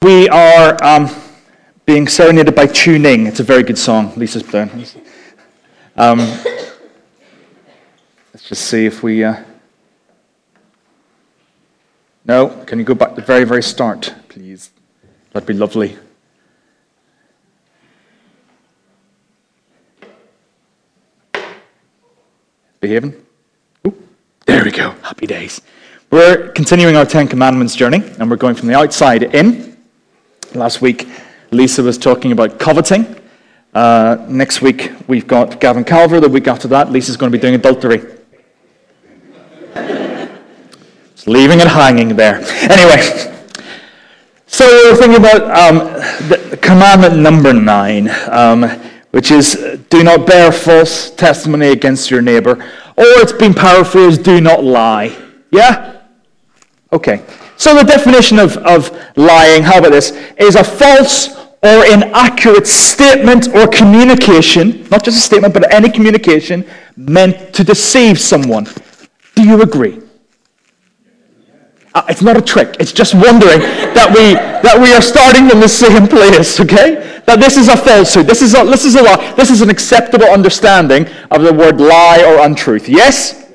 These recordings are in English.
We are um, being serenaded by Tuning. It's a very good song. Lisa's playing. Um, let's just see if we. Uh... No, can you go back to the very, very start, please? That'd be lovely. Behaving? Ooh, there we go. Happy days. We're continuing our Ten Commandments journey, and we're going from the outside in. Last week, Lisa was talking about coveting. Uh, next week, we've got Gavin Calver. The week after that, Lisa's going to be doing adultery. Just leaving it hanging there. Anyway, so we're thinking about um, the commandment number nine, um, which is do not bear false testimony against your neighbor. Or it's been paraphrased, do not lie. Yeah? Okay. So the definition of, of lying, how about this, is a false or inaccurate statement or communication, not just a statement, but any communication meant to deceive someone. Do you agree? Uh, it's not a trick. It's just wondering that we, that we are starting in the same place, okay? That this is a falsehood. This is a, this is a lie. This is an acceptable understanding of the word lie or untruth. Yes?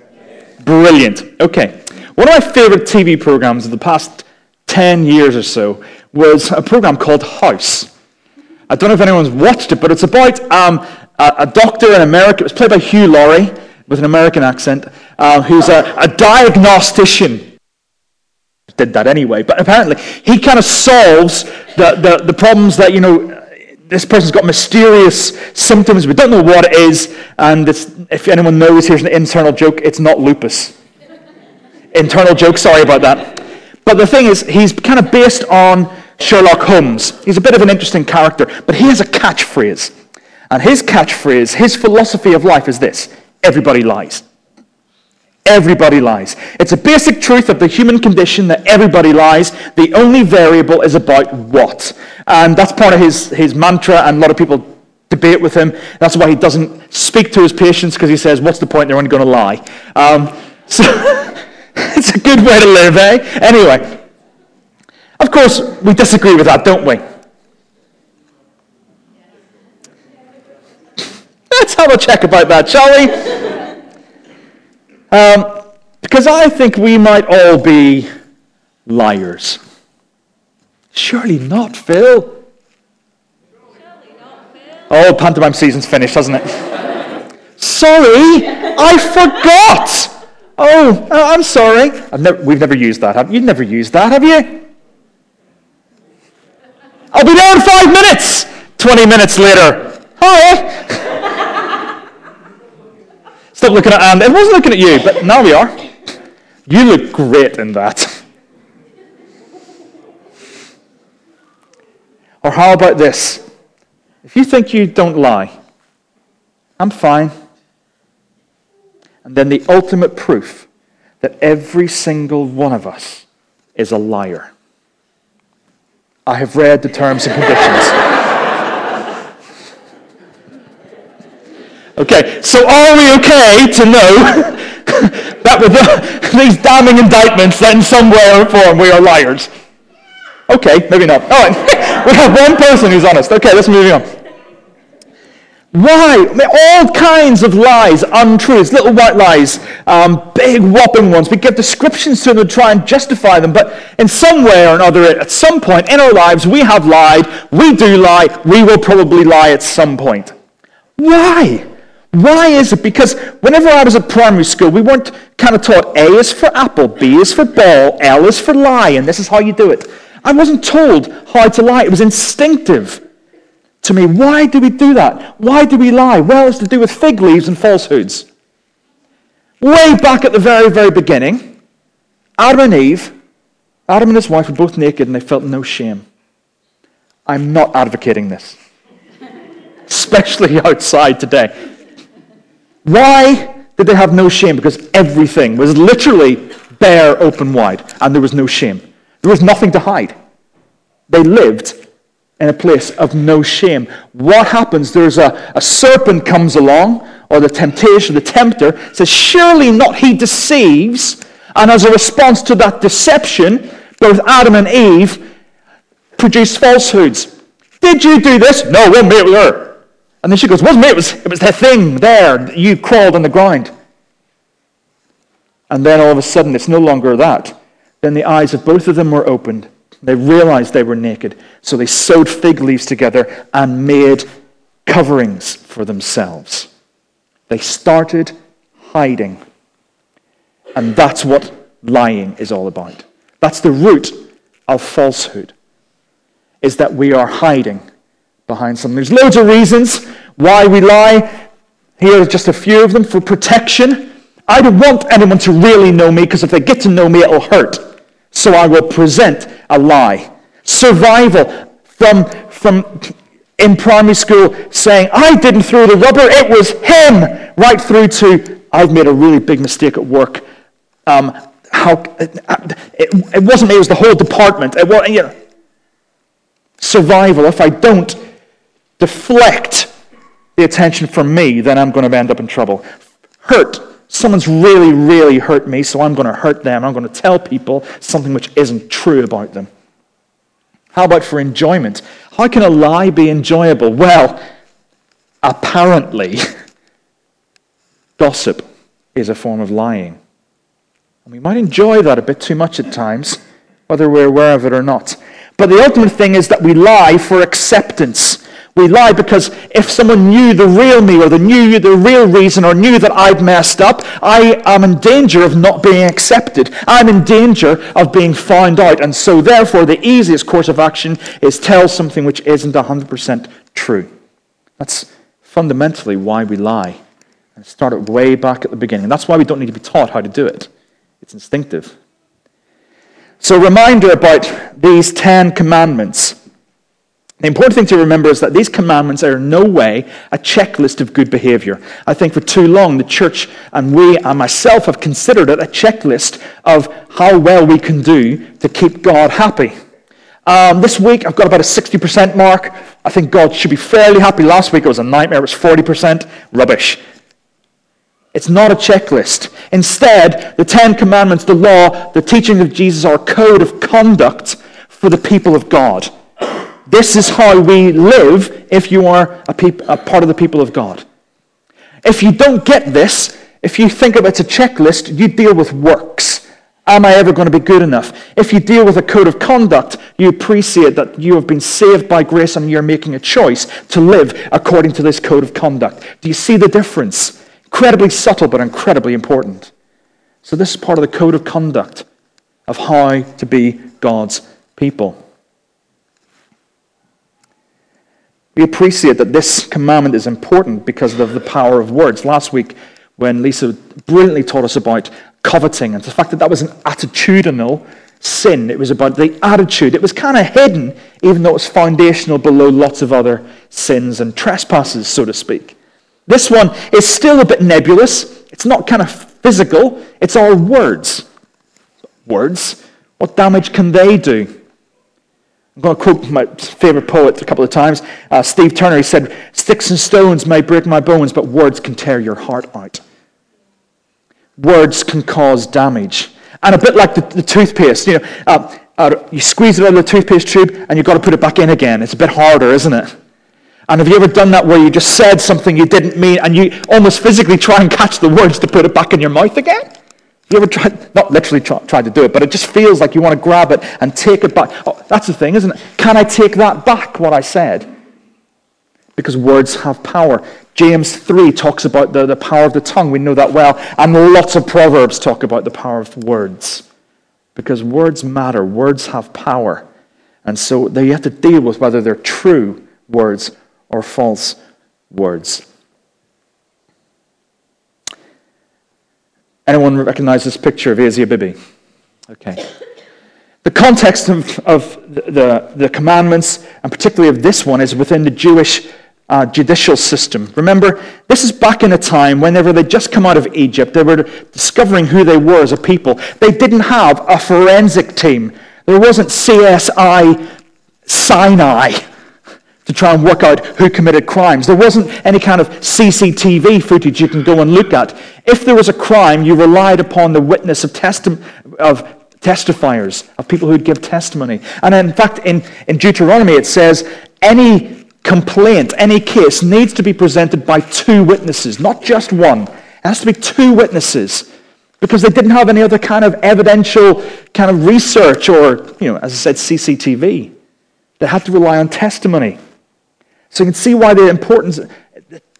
Brilliant. Okay. One of my favorite TV programs of the past 10 years or so was a program called House. I don't know if anyone's watched it, but it's about um, a, a, doctor in America. It was played by Hugh Laurie with an American accent, uh, who's a, a diagnostician. Did that anyway, but apparently he kind of solves the, the, the problems that, you know, this person's got mysterious symptoms. We don't know what it is. And if anyone knows, here's an internal joke it's not lupus. Internal joke, sorry about that. But the thing is, he's kind of based on Sherlock Holmes. He's a bit of an interesting character, but he has a catchphrase. And his catchphrase, his philosophy of life is this everybody lies. Everybody lies. It's a basic truth of the human condition that everybody lies. The only variable is about what. And that's part of his, his mantra, and a lot of people debate with him. That's why he doesn't speak to his patients, because he says, What's the point? They're only going to lie. Um, so. it's a good way to live, eh? Anyway, of course, we disagree with that, don't we? Let's have a check about that, shall we? Um, because I think we might all be liars. Surely not, Phil. Oh, pantomime season's finished, hasn't it? Sorry, I forgot. Oh, uh, I'm sorry. Never, we've never used that. Have, you've never used that, have you? I'll be there in five minutes. 20 minutes later. Hi. Stop looking at Andy. I wasn't looking at you, but now we are. You look great in that. Or how about this? If you think you don't lie, I'm fine. And then the ultimate proof that every single one of us is a liar. I have read the terms and conditions. okay, so are we okay to know that with the, these damning indictments that in some way or form we are liars? Okay, maybe not. All right, we have one person who's honest. Okay, let's move on. Why? All kinds of lies, untruths, little white lies, um, big whopping ones. We give descriptions to them to try and justify them, but in some way or another, at some point in our lives, we have lied. We do lie. We will probably lie at some point. Why? Why is it? Because whenever I was at primary school, we weren't kind of taught A is for apple, B is for ball, L is for lie, and this is how you do it. I wasn't told how to lie. It was instinctive to me. Why do we do that? Why do we lie? Well, it's to do with fig leaves and falsehoods. Way back at the very, very beginning, Adam and Eve, Adam and his wife were both naked and they felt no shame. I'm not advocating this, especially outside today. Why did they have no shame? Because everything was literally bare open wide and there was no shame. There was nothing to hide. They lived in a place of no shame. What happens? There's a, a serpent comes along, or the temptation, the tempter says, Surely not, he deceives. And as a response to that deception, both Adam and Eve produce falsehoods. Did you do this? No, me, it was her. And then she goes, wasn't me, it was, it was the thing there. You crawled on the ground. And then all of a sudden, it's no longer that. Then the eyes of both of them were opened. They realized they were naked. So they sewed fig leaves together and made coverings for themselves. They started hiding. And that's what lying is all about. That's the root of falsehood, is that we are hiding behind something. There's loads of reasons why we lie. Here are just a few of them for protection. I don't want anyone to really know me because if they get to know me, it'll hurt. So I will present a lie. Survival from, from in primary school saying, I didn't throw the rubber, it was him, right through to, I've made a really big mistake at work. Um, how, it, it, wasn't me, it was the whole department. It you know, survival. If I don't deflect the attention from me, then I'm going to end up in trouble. Hurt. Someone's really, really hurt me, so I'm going to hurt them. I'm going to tell people something which isn't true about them. How about for enjoyment? How can a lie be enjoyable? Well, apparently, gossip is a form of lying. And we might enjoy that a bit too much at times, whether we're aware of it or not. But the ultimate thing is that we lie for acceptance. We lie because if someone knew the real me or they knew the real reason or knew that I'd messed up, I am in danger of not being accepted. I'm in danger of being found out. And so, therefore, the easiest course of action is tell something which isn't 100% true. That's fundamentally why we lie. And it started way back at the beginning. That's why we don't need to be taught how to do it, it's instinctive. So, reminder about these Ten Commandments. The important thing to remember is that these commandments are in no way a checklist of good behavior. I think for too long the church and we and myself have considered it a checklist of how well we can do to keep God happy. Um, this week I've got about a 60% mark. I think God should be fairly happy. Last week it was a nightmare, it was 40%. Rubbish. It's not a checklist. Instead, the Ten Commandments, the law, the teaching of Jesus are a code of conduct for the people of God. This is how we live if you are a, peop- a part of the people of God. If you don't get this, if you think of it as a checklist, you deal with works. Am I ever going to be good enough? If you deal with a code of conduct, you appreciate that you have been saved by grace and you're making a choice to live according to this code of conduct. Do you see the difference? Incredibly subtle, but incredibly important. So, this is part of the code of conduct of how to be God's people. We appreciate that this commandment is important because of the power of words. Last week, when Lisa brilliantly taught us about coveting and the fact that that was an attitudinal sin, it was about the attitude. It was kind of hidden, even though it was foundational below lots of other sins and trespasses, so to speak. This one is still a bit nebulous. It's not kind of physical, it's all words. Words, what damage can they do? I'm going to quote my favorite poet a couple of times. Uh, Steve Turner, he said, Sticks and stones may break my bones, but words can tear your heart out. Words can cause damage. And a bit like the, the toothpaste, you know, uh, uh, you squeeze it out of the toothpaste tube and you've got to put it back in again. It's a bit harder, isn't it? And have you ever done that where you just said something you didn't mean and you almost physically try and catch the words to put it back in your mouth again? You ever tried, not literally try, tried to do it, but it just feels like you want to grab it and take it back. Oh, that's the thing, isn't it? Can I take that back, what I said? Because words have power. James 3 talks about the, the power of the tongue. We know that well. And lots of Proverbs talk about the power of words. Because words matter, words have power. And so they have to deal with whether they're true words or false words. Anyone recognize this picture of Asia Bibi? Okay. The context of, of the, the, the, commandments, and particularly of this one, is within the Jewish uh, judicial system. Remember, this is back in a time whenever they'd just come out of Egypt, they were discovering who they were as a people. They didn't have a forensic team. There wasn't CSI Sinai to try and work out who committed crimes. There wasn't any kind of CCTV footage you can go and look at. If there was a crime, you relied upon the witness of, testi- of testifiers, of people who would give testimony. And in fact, in, in Deuteronomy, it says any complaint, any case needs to be presented by two witnesses, not just one. It has to be two witnesses because they didn't have any other kind of evidential kind of research or, you know, as I said, CCTV. They had to rely on testimony. So you can see why the importance,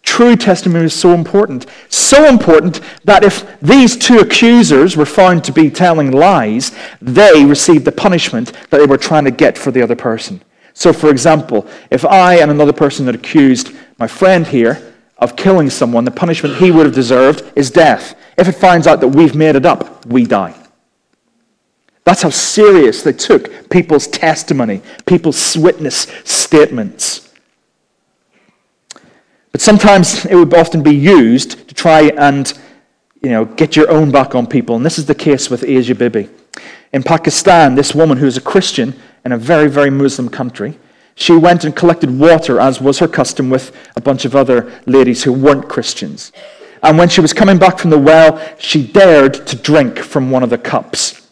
true testimony is so important. So important that if these two accusers were found to be telling lies, they received the punishment that they were trying to get for the other person. So, for example, if I and another person had accused my friend here of killing someone, the punishment he would have deserved is death. If it finds out that we've made it up, we die. That's how serious they took people's testimony, people's witness statements. But sometimes it would often be used to try and you know, get your own back on people. And this is the case with Asia Bibi. In Pakistan, this woman who is a Christian in a very, very Muslim country, she went and collected water, as was her custom, with a bunch of other ladies who weren't Christians. And when she was coming back from the well, she dared to drink from one of the cups.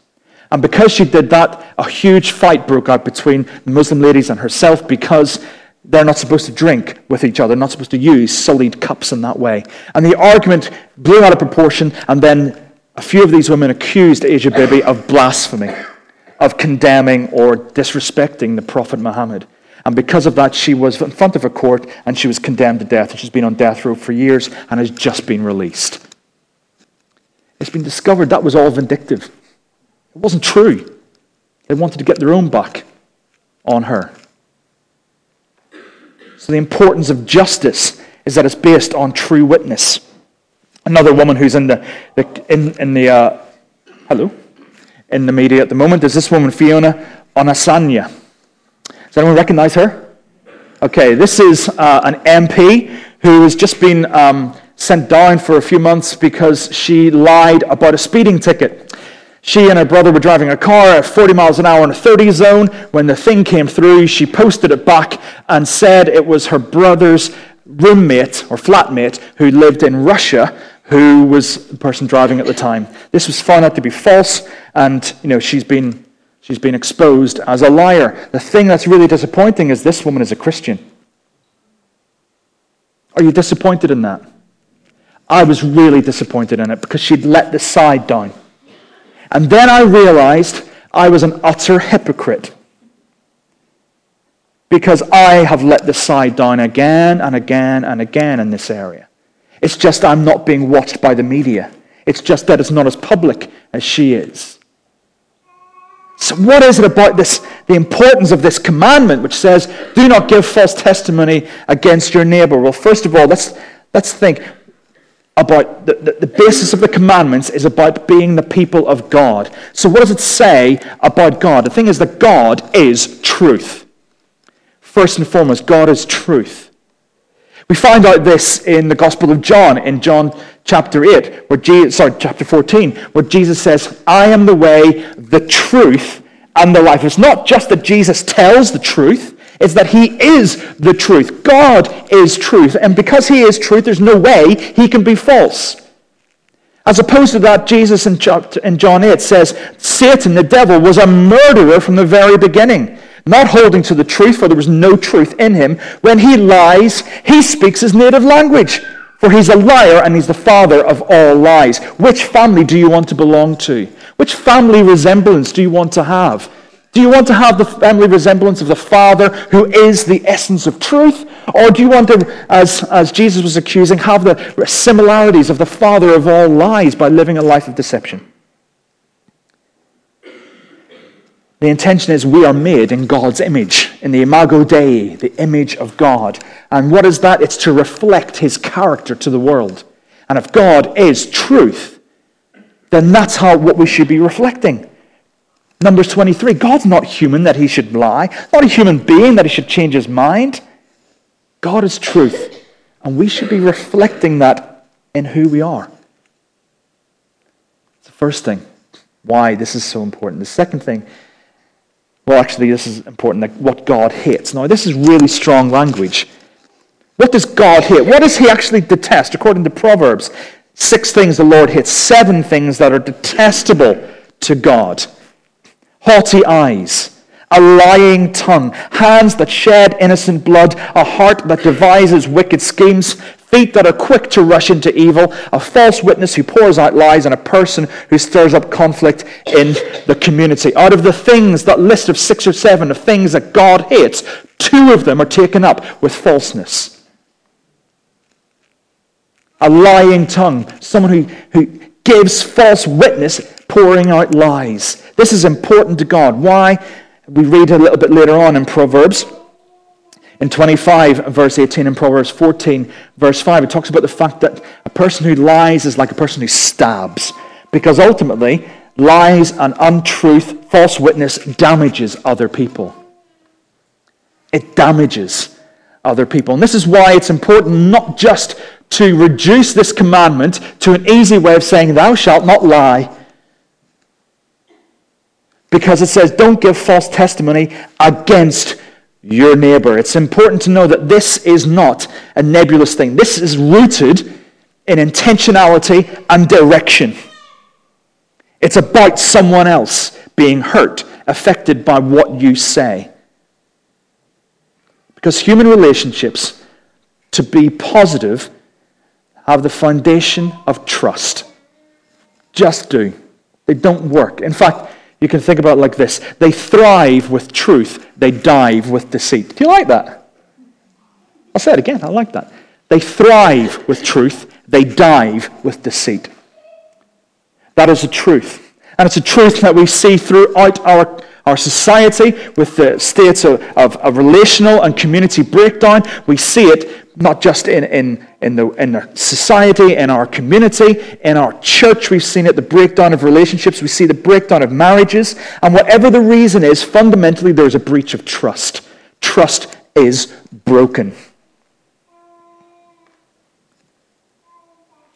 And because she did that, a huge fight broke out between the Muslim ladies and herself because they're not supposed to drink with each other, not supposed to use sullied cups in that way. And the argument blew out of proportion, and then a few of these women accused Asia Bibi of blasphemy, of condemning or disrespecting the Prophet Muhammad. And because of that, she was in front of a court and she was condemned to death. And she's been on death row for years and has just been released. It's been discovered that was all vindictive. It wasn't true. They wanted to get their own back on her. So the importance of justice is that it's based on true witness. Another woman who's in the, the in, in the uh, hello in the media at the moment is this woman Fiona Onasanya. Does anyone recognize her? Okay, this is uh, an MP who has just been um, sent down for a few months because she lied about a speeding ticket. She and her brother were driving a car at 40 miles an hour in a 30 zone. When the thing came through, she posted it back and said it was her brother's roommate or flatmate who lived in Russia who was the person driving at the time. This was found out to be false, and you know she's been She's been exposed as a liar. The thing that's really disappointing is this woman is a Christian. Are you disappointed in that? I was really disappointed in it because she'd let the side down. And then I realized I was an utter hypocrite because I have let the side down again and again and again in this area. It's just I'm not being watched by the media. It's just that it's not as public as she is. So, what is it about this, the importance of this commandment, which says, do not give false testimony against your neighbor? Well, first of all, let's, let's think about the, the, the, basis of the commandments is about being the people of God. So, what does it say about God? The thing is that God is truth. First and foremost, God is truth. We find out this in the Gospel of John, in John chapter 8, where Jesus, sorry, chapter 14, where Jesus says, I am the way, the truth, and the life. It's not just that Jesus tells the truth, it's that he is the truth. God is truth. And because he is truth, there's no way he can be false. As opposed to that, Jesus in John 8 says, Satan, the devil, was a murderer from the very beginning, not holding to the truth, for there was no truth in him. When he lies, he speaks his native language for he's a liar and he's the father of all lies. Which family do you want to belong to? Which family resemblance do you want to have? Do you want to have the family resemblance of the Father who is the essence of truth? Or do you want to, as, as Jesus was accusing, have the similarities of the Father of all lies by living a life of deception? The intention is we are made in God's image, in the imago Dei, the image of God. And what is that? It's to reflect his character to the world. And if God is truth, then that's how what we should be reflecting. Numbers 23 God's not human that he should lie, not a human being that he should change his mind. God is truth. And we should be reflecting that in who we are. It's the first thing, why this is so important. The second thing well, actually, this is important what God hates. Now, this is really strong language. What does God hate? What does he actually detest? According to Proverbs, six things the Lord hates, seven things that are detestable to God. Haughty eyes, a lying tongue, hands that shed innocent blood, a heart that devises wicked schemes, feet that are quick to rush into evil, a false witness who pours out lies, and a person who stirs up conflict in the community. Out of the things, that list of six or seven of things that God hates, two of them are taken up with falseness. A lying tongue, someone who, who gives false witness, pouring out lies. This is important to God. Why? We read a little bit later on in Proverbs. In 25, verse 18, and Proverbs 14, verse 5, it talks about the fact that a person who lies is like a person who stabs. Because ultimately, lies and untruth, false witness damages other people. It damages other people. And this is why it's important not just to reduce this commandment to an easy way of saying, Thou shalt not lie. Because it says, Don't give false testimony against your neighbor. It's important to know that this is not a nebulous thing. This is rooted in intentionality and direction. It's about someone else being hurt, affected by what you say. Because human relationships, to be positive, have the foundation of trust. Just do. They don't work. In fact, you can think about it like this they thrive with truth, they dive with deceit. Do you like that? I'll say it again. I like that. They thrive with truth, they dive with deceit. That is a truth. And it's a truth that we see throughout our, our society with the states of, of, of relational and community breakdown. We see it not just in, in, in, the, in the society, in our community, in our church. We've seen it, the breakdown of relationships. We see the breakdown of marriages. And whatever the reason is, fundamentally, there's a breach of trust. Trust is broken.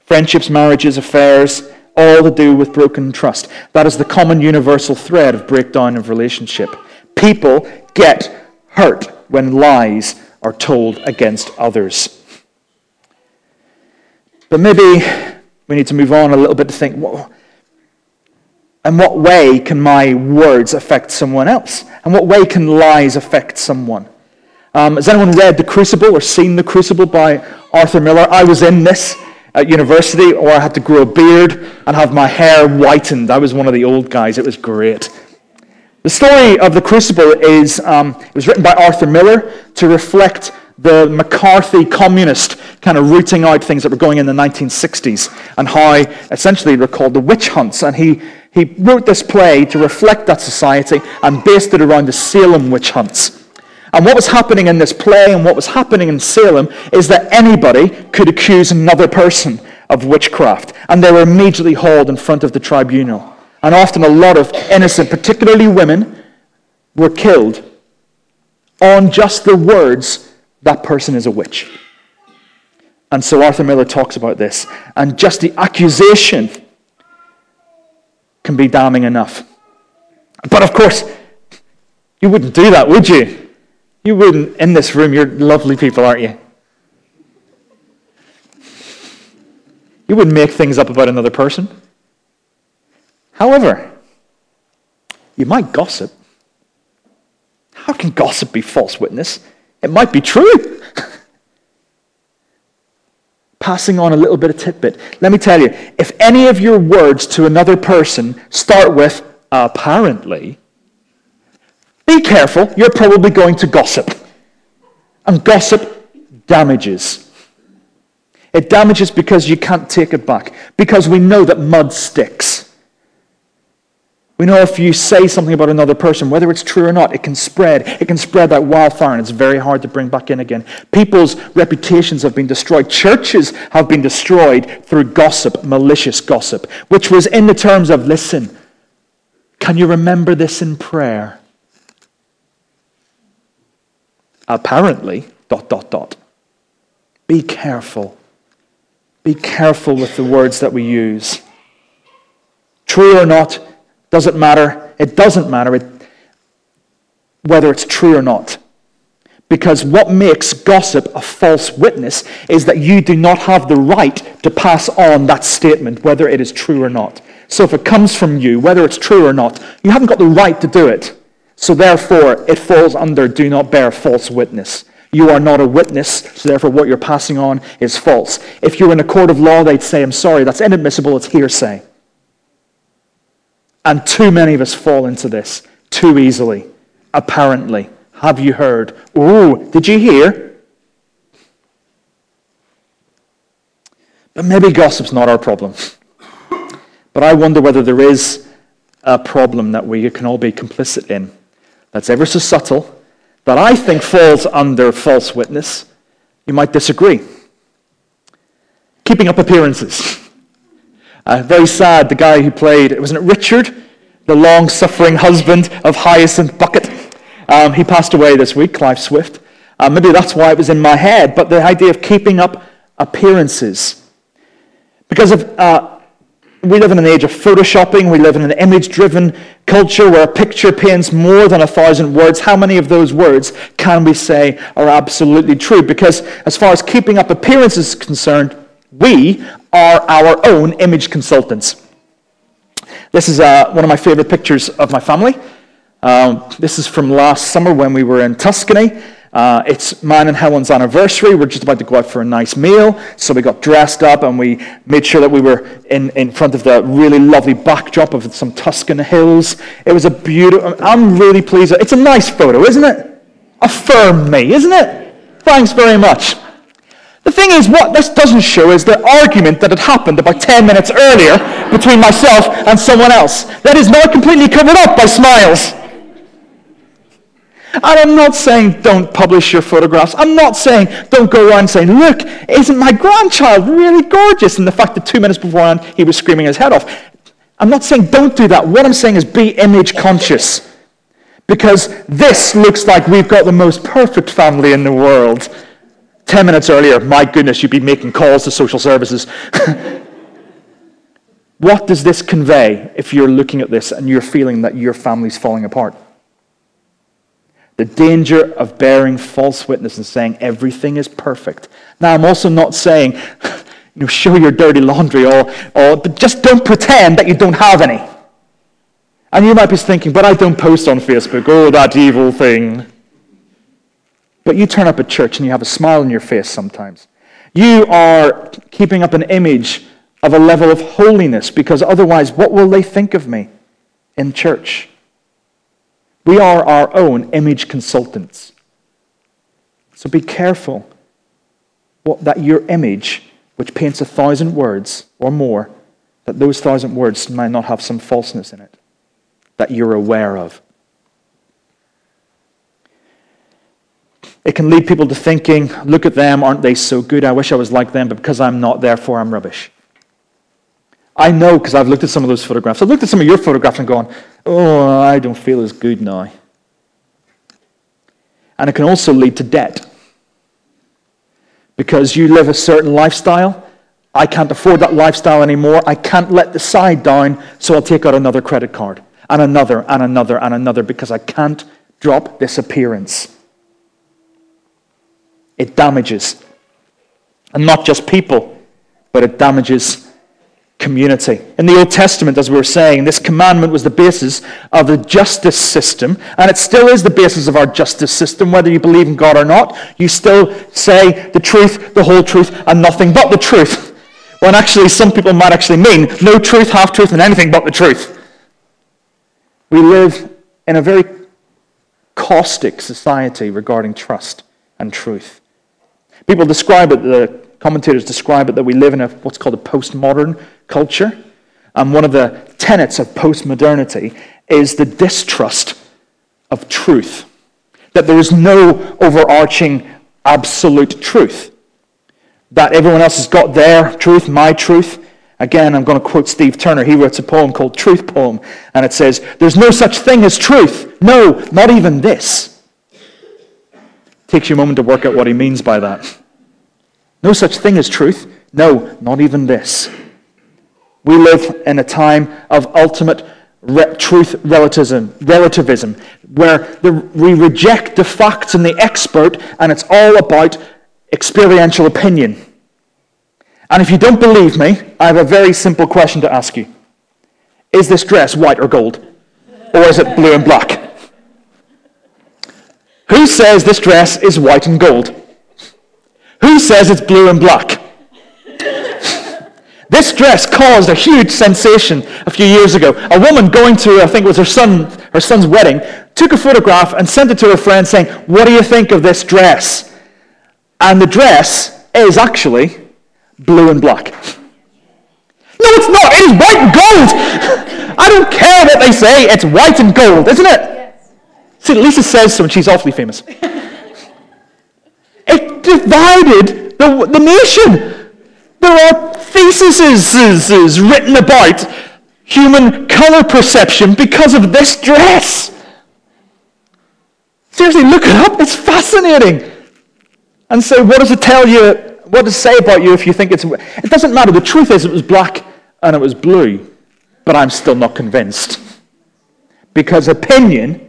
Friendships, marriages, affairs, all to do with broken trust. That is the common universal thread of breakdown of relationship. People get hurt when lies are told against others. But maybe we need to move on a little bit to think well, in what way can my words affect someone else? In what way can lies affect someone? Um, has anyone read The Crucible or seen The Crucible by Arthur Miller? I was in this at university, or I had to grow a beard and have my hair whitened. I was one of the old guys. It was great. The story of the Crucible is um, it was written by Arthur Miller to reflect the McCarthy communist kind of rooting out things that were going in the 1960s and how essentially they're called the witch hunts. And he, he wrote this play to reflect that society and based it around the Salem witch hunts. And what was happening in this play and what was happening in Salem is that anybody could accuse another person of witchcraft, and they were immediately hauled in front of the tribunal. And often a lot of innocent, particularly women, were killed on just the words, that person is a witch. And so Arthur Miller talks about this. And just the accusation can be damning enough. But of course, you wouldn't do that, would you? You wouldn't in this room. You're lovely people, aren't you? You wouldn't make things up about another person. However, you might gossip. How can gossip be false witness? It might be true. Passing on a little bit of tidbit. Let me tell you if any of your words to another person start with apparently, be careful, you're probably going to gossip. And gossip damages. It damages because you can't take it back, because we know that mud sticks. We know if you say something about another person, whether it's true or not, it can spread. It can spread like wildfire, and it's very hard to bring back in again. People's reputations have been destroyed. Churches have been destroyed through gossip, malicious gossip, which was in the terms of listen, can you remember this in prayer? Apparently, dot, dot, dot. Be careful. Be careful with the words that we use. True or not, does it matter? It doesn't matter it, whether it's true or not. Because what makes gossip a false witness is that you do not have the right to pass on that statement, whether it is true or not. So if it comes from you, whether it's true or not, you haven't got the right to do it. So therefore, it falls under do not bear false witness. You are not a witness, so therefore what you're passing on is false. If you're in a court of law, they'd say, I'm sorry, that's inadmissible, it's hearsay. And too many of us fall into this too easily, apparently. Have you heard? Oh, did you hear? But maybe gossip's not our problem. But I wonder whether there is a problem that we can all be complicit in that's ever so subtle, that I think falls under false witness. You might disagree. Keeping up appearances. Uh, very sad, the guy who played, it wasn't it Richard? The long suffering husband of Hyacinth Bucket. Um, he passed away this week, Clive Swift. Uh, maybe that's why it was in my head, but the idea of keeping up appearances. Because of, uh, we live in an age of photoshopping, we live in an image driven culture where a picture paints more than a thousand words. How many of those words can we say are absolutely true? Because as far as keeping up appearances is concerned, we are our own image consultants. This is uh, one of my favorite pictures of my family. Um, this is from last summer when we were in Tuscany. Uh, it's mine and Helen's anniversary. We're just about to go out for a nice meal. So we got dressed up and we made sure that we were in, in front of the really lovely backdrop of some Tuscan hills. It was a beautiful, I'm really pleased. It's a nice photo, isn't it? Affirm me, isn't it? Thanks very much. The thing is, what this doesn't show is the argument that had happened about 10 minutes earlier between myself and someone else. That is now completely covered up by smiles. And I'm not saying don't publish your photographs. I'm not saying don't go around saying, look, isn't my grandchild really gorgeous? And the fact that two minutes beforehand he was screaming his head off. I'm not saying don't do that. What I'm saying is be image conscious. Because this looks like we've got the most perfect family in the world. Ten minutes earlier, my goodness, you'd be making calls to social services. what does this convey if you're looking at this and you're feeling that your family's falling apart? The danger of bearing false witness and saying everything is perfect. Now, I'm also not saying, you know, show your dirty laundry or, or but just don't pretend that you don't have any. And you might be thinking, but I don't post on Facebook. Oh, that evil thing. But you turn up at church and you have a smile on your face sometimes. You are keeping up an image of a level of holiness because otherwise, what will they think of me in church? We are our own image consultants. So be careful what, that your image, which paints a thousand words or more, that those thousand words might not have some falseness in it that you're aware of. It can lead people to thinking, look at them, aren't they so good? I wish I was like them, but because I'm not, therefore I'm rubbish. I know because I've looked at some of those photographs. I've looked at some of your photographs and gone, oh, I don't feel as good now. And it can also lead to debt. Because you live a certain lifestyle. I can't afford that lifestyle anymore. I can't let the side down, so I'll take out another credit card. And another, and another, and another, because I can't drop this appearance. It damages. And not just people, but it damages community. In the Old Testament, as we were saying, this commandment was the basis of the justice system, and it still is the basis of our justice system, whether you believe in God or not. You still say the truth, the whole truth, and nothing but the truth. When actually, some people might actually mean no truth, half truth, and anything but the truth. We live in a very caustic society regarding trust and truth. People describe it, the commentators describe it that we live in a, what's called a postmodern culture. And one of the tenets of postmodernity is the distrust of truth. That there is no overarching absolute truth. That everyone else has got their truth, my truth. Again, I'm going to quote Steve Turner. He wrote a poem called Truth Poem, and it says, There's no such thing as truth. No, not even this. Takes you a moment to work out what he means by that. No such thing as truth. No, not even this. We live in a time of ultimate re- truth relativism, relativism where the, we reject the facts and the expert, and it's all about experiential opinion. And if you don't believe me, I have a very simple question to ask you. Is this dress white or gold? Or is it blue and black? Who says this dress is white and gold? Who says it's blue and black? This dress caused a huge sensation a few years ago. A woman going to, I think it was her son, her son's wedding, took a photograph and sent it to her friend saying, What do you think of this dress? And the dress is actually blue and black. No, it's not. It is white and gold. I don't care what they say. It's white and gold, isn't it? See, Lisa says so, and she's awfully famous. it divided the, the nation. There are theses written about human color perception because of this dress. Seriously, look it up. It's fascinating. And so, what does it tell you? What does it say about you if you think it's. It doesn't matter. The truth is, it was black and it was blue. But I'm still not convinced. Because opinion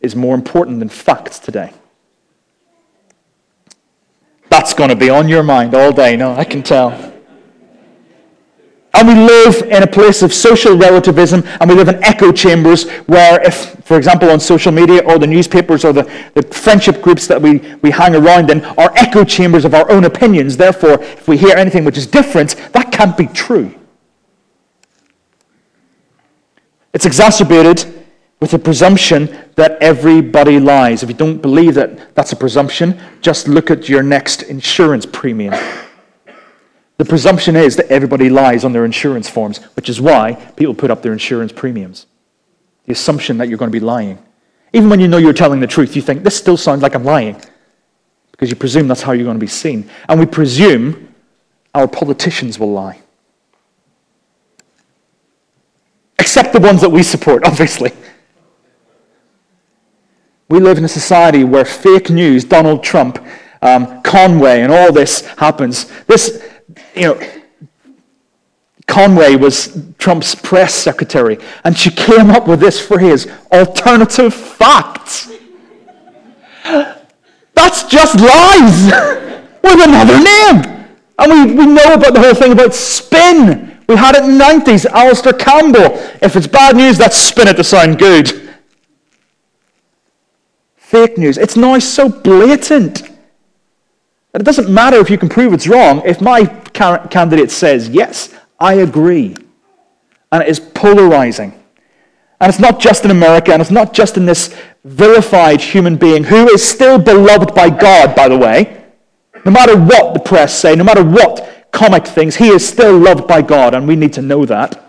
is more important than facts today. That's going to be on your mind all day, no, I can tell. And we live in a place of social relativism, and we live in echo chambers where, if, for example, on social media or the newspapers or the, the friendship groups that we, we hang around in are echo chambers of our own opinions. Therefore, if we hear anything which is different, that can't be true. It's exacerbated with the presumption that everybody lies. If you don't believe that that's a presumption, just look at your next insurance premium. The presumption is that everybody lies on their insurance forms, which is why people put up their insurance premiums. The assumption that you're going to be lying. Even when you know you're telling the truth, you think, this still sounds like I'm lying. Because you presume that's how you're going to be seen. And we presume our politicians will lie. Except the ones that we support, obviously. We live in a society where fake news, Donald Trump, um, Conway, and all this happens. This, you know, Conway was Trump's press secretary, and she came up with this phrase alternative facts. That's just lies with another name. And we, we know about the whole thing about spin. We had it in the 90s, Alastair Campbell. If it's bad news, let's spin it to sound good. Fake news. It's now so blatant that it doesn't matter if you can prove it's wrong. If my candidate says, yes, I agree, and it is polarizing. And it's not just in America, and it's not just in this vilified human being who is still beloved by God, by the way. No matter what the press say, no matter what comic things, he is still loved by God, and we need to know that.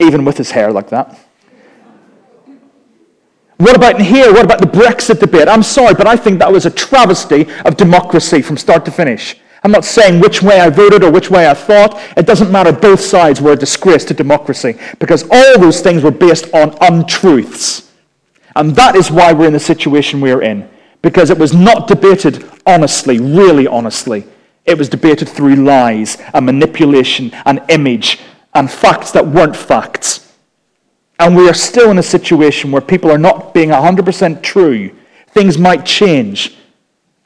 Even with his hair like that. What about in here? What about the Brexit debate? I'm sorry, but I think that was a travesty of democracy from start to finish. I'm not saying which way I voted or which way I thought. It doesn't matter. Both sides were a disgrace to democracy because all those things were based on untruths. And that is why we're in the situation we're in. Because it was not debated honestly, really honestly. It was debated through lies and manipulation and image and facts that weren't facts. And we are still in a situation where people are not being 100% true. Things might change.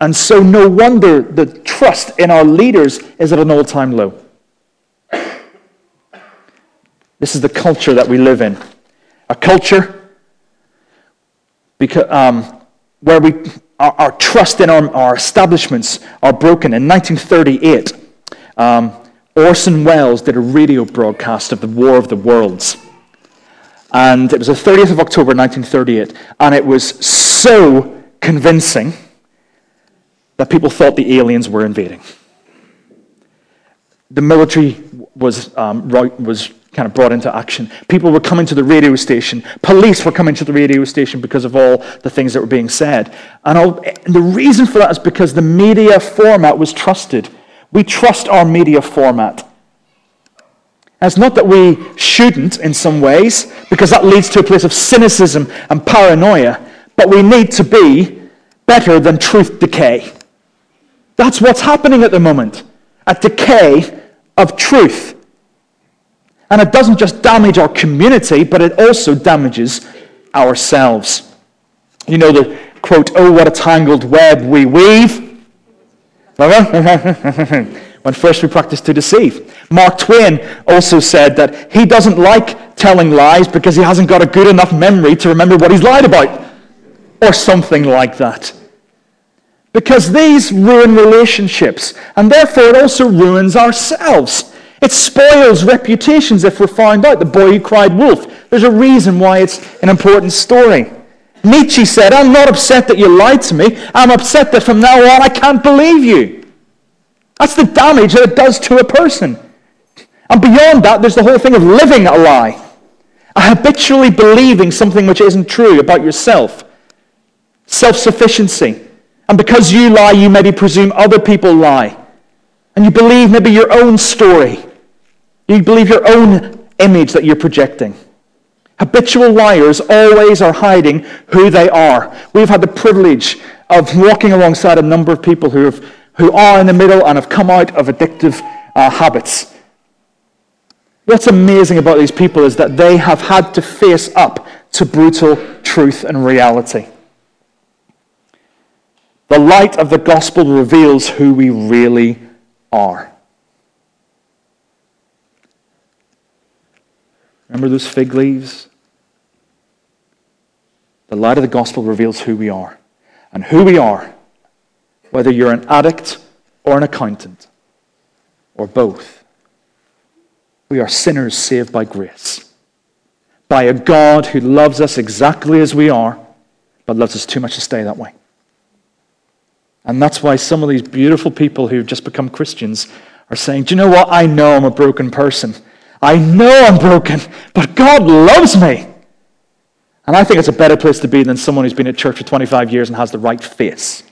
And so, no wonder the trust in our leaders is at an all time low. This is the culture that we live in. A culture because, um, where we, our, our, trust in our, our, establishments are broken. In 1938, um, Orson Welles did a radio broadcast of the War of the Worlds. And it was the 30th of October 1938. And it was so convincing that people thought the aliens were invading. The military was, um, was kind of brought into action. People were coming to the radio station. Police were coming to the radio station because of all the things that were being said. And, all, and the reason for that is because the media format was trusted. We trust our media format. It's not that we shouldn't in some ways, because that leads to a place of cynicism and paranoia, but we need to be better than truth decay. That's what's happening at the moment a decay of truth. And it doesn't just damage our community, but it also damages ourselves. You know the quote, Oh, what a tangled web we weave. when first we practice to deceive. Mark Twain also said that he doesn't like telling lies because he hasn't got a good enough memory to remember what he's lied about, or something like that. Because these ruin relationships, and therefore it also ruins ourselves. It spoils reputations if we're found out. The boy who cried wolf. There's a reason why it's an important story. Nietzsche said, I'm not upset that you lied to me. I'm upset that from now on I can't believe you. That's the damage that it does to a person. And beyond that, there's the whole thing of living a lie. Habitually believing something which isn't true about yourself. Self sufficiency. And because you lie, you maybe presume other people lie. And you believe maybe your own story. You believe your own image that you're projecting. Habitual liars always are hiding who they are. We've had the privilege of walking alongside a number of people who, have, who are in the middle and have come out of addictive uh, habits. What's amazing about these people is that they have had to face up to brutal truth and reality. The light of the gospel reveals who we really are. Remember those fig leaves? The light of the gospel reveals who we are. And who we are, whether you're an addict or an accountant, or both, we are sinners saved by grace. By a God who loves us exactly as we are, but loves us too much to stay that way. And that's why some of these beautiful people who've just become Christians are saying, Do you know what? I know I'm a broken person. I know I'm broken, but God loves me. And I think it's a better place to be than someone who's been at church for 25 years and has the right face.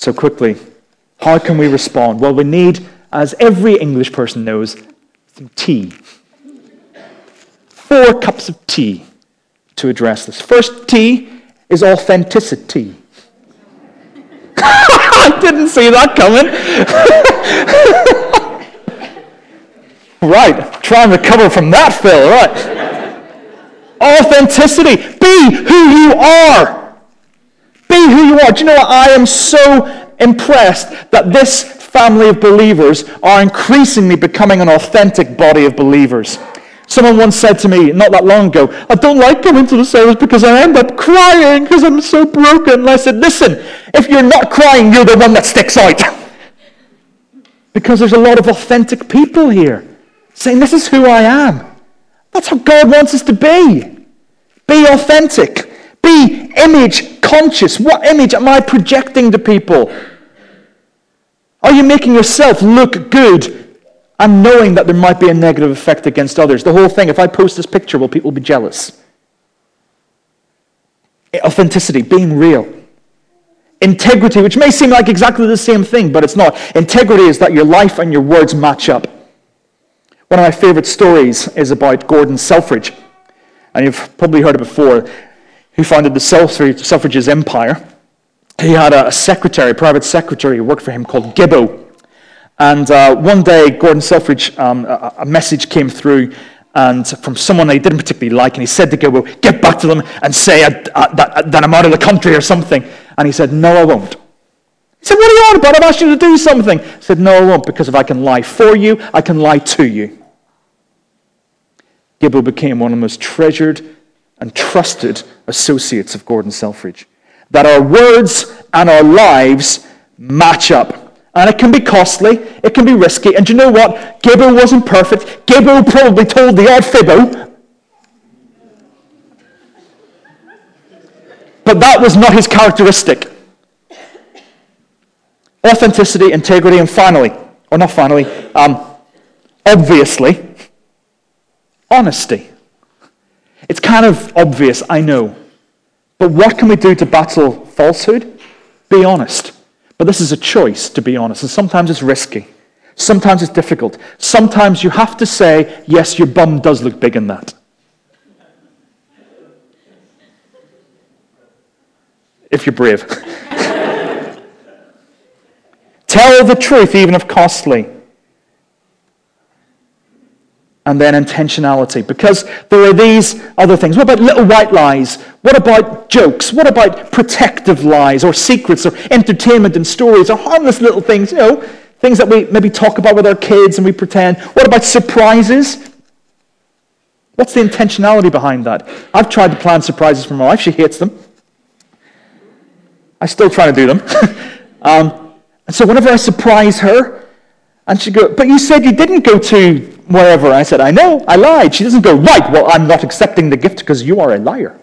So, quickly, how can we respond? Well, we need, as every English person knows, some tea. Four cups of tea to address this. First, tea is authenticity. I didn't see that coming. right, try and recover from that, Phil. Right. Authenticity. Be who you are. Be who you are. Do you know what? I am so impressed that this family of believers are increasingly becoming an authentic body of believers. Someone once said to me not that long ago, I don't like coming to the service because I end up crying because I'm so broken. And I said, listen, if you're not crying, you're the one that sticks out. because there's a lot of authentic people here saying, this is who I am. That's how God wants us to be. Be authentic. Be image conscious. What image am I projecting to people? Are you making yourself look good and knowing that there might be a negative effect against others? The whole thing, if I post this picture, will people be jealous? Eh, authenticity, being real. Integrity, which may seem like exactly the same thing, but it's not. Integrity is that your life and your words match up. One of my favorite stories is about Gordon Selfridge. And you've probably heard it before. He founded the Selfridges empire. He had a secretary, a private secretary who worked for him called Gibbo. And uh, one day, Gordon Selfridge, um, a, a, message came through and from someone he didn't particularly like, and he said to Gibbo, get back to them and say uh, uh, that, that I'm out of the country or something. And he said, no, I won't. He said, what are you on about? I've asked you to do something. He said, no, I won't, because if I can lie for you, I can lie to you. Gibbo became one of the most treasured and trusted associates of Gordon Selfridge. That our words and our lives match up. And it can be costly, it can be risky. And you know what? Gibbo wasn't perfect. Gibbo probably told the odd fibbo. But that was not his characteristic. Authenticity, integrity, and finally, or not finally, um, obviously, Honesty. It's kind of obvious, I know. But what can we do to battle falsehood? Be honest. But this is a choice to be honest, and sometimes it's risky. Sometimes it's difficult. Sometimes you have to say, yes, your bum does look big in that. If you're brave. Tell the truth, even if costly. And then intentionality. Because there are these other things. What about little white lies? What about jokes? What about protective lies or secrets or entertainment and stories or harmless little things, you know, things that we maybe talk about with our kids and we pretend? What about surprises? What's the intentionality behind that? I've tried to plan surprises for my wife. She hates them. I still try to do them. um, and so whenever I surprise her, and she go, but you said you didn't go to wherever. I said, I know, I lied. She doesn't go, right, well, I'm not accepting the gift because you are a liar.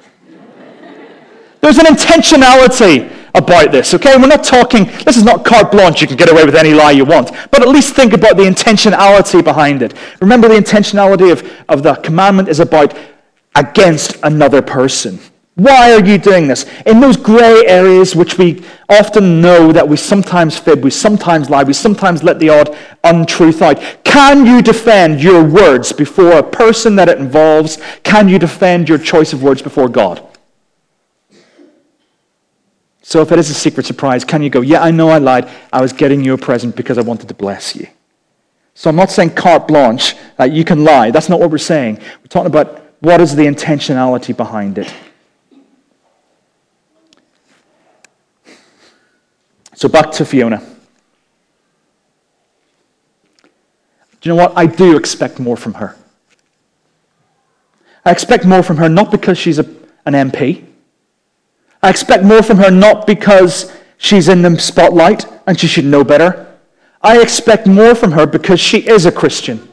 There's an intentionality about this, okay? We're not talking, this is not carte blanche, you can get away with any lie you want. But at least think about the intentionality behind it. Remember, the intentionality of, of the commandment is about against another person. Why are you doing this? In those gray areas which we often know that we sometimes fib, we sometimes lie, we sometimes let the odd untruth out. Can you defend your words before a person that it involves? Can you defend your choice of words before God? So if it is a secret surprise, can you go, yeah, I know I lied. I was getting you a present because I wanted to bless you. So I'm not saying carte blanche, that you can lie. That's not what we're saying. We're talking about what is the intentionality behind it. So back to Fiona. Do you know what? I do expect more from her. I expect more from her not because she's a, an MP. I expect more from her not because she's in the spotlight and she should know better. I expect more from her because she is a Christian.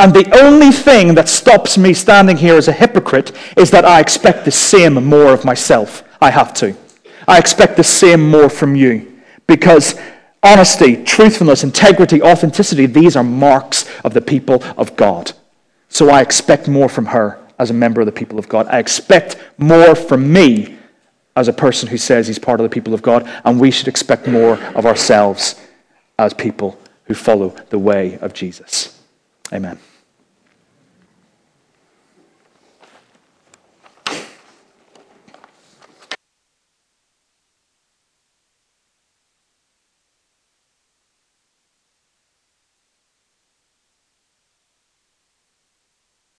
And the only thing that stops me standing here as a hypocrite is that I expect the same more of myself. I have to. I expect the same more from you. Because honesty, truthfulness, integrity, authenticity, these are marks of the people of God. So I expect more from her as a member of the people of God. I expect more from me as a person who says he's part of the people of God. And we should expect more of ourselves as people who follow the way of Jesus. Amen.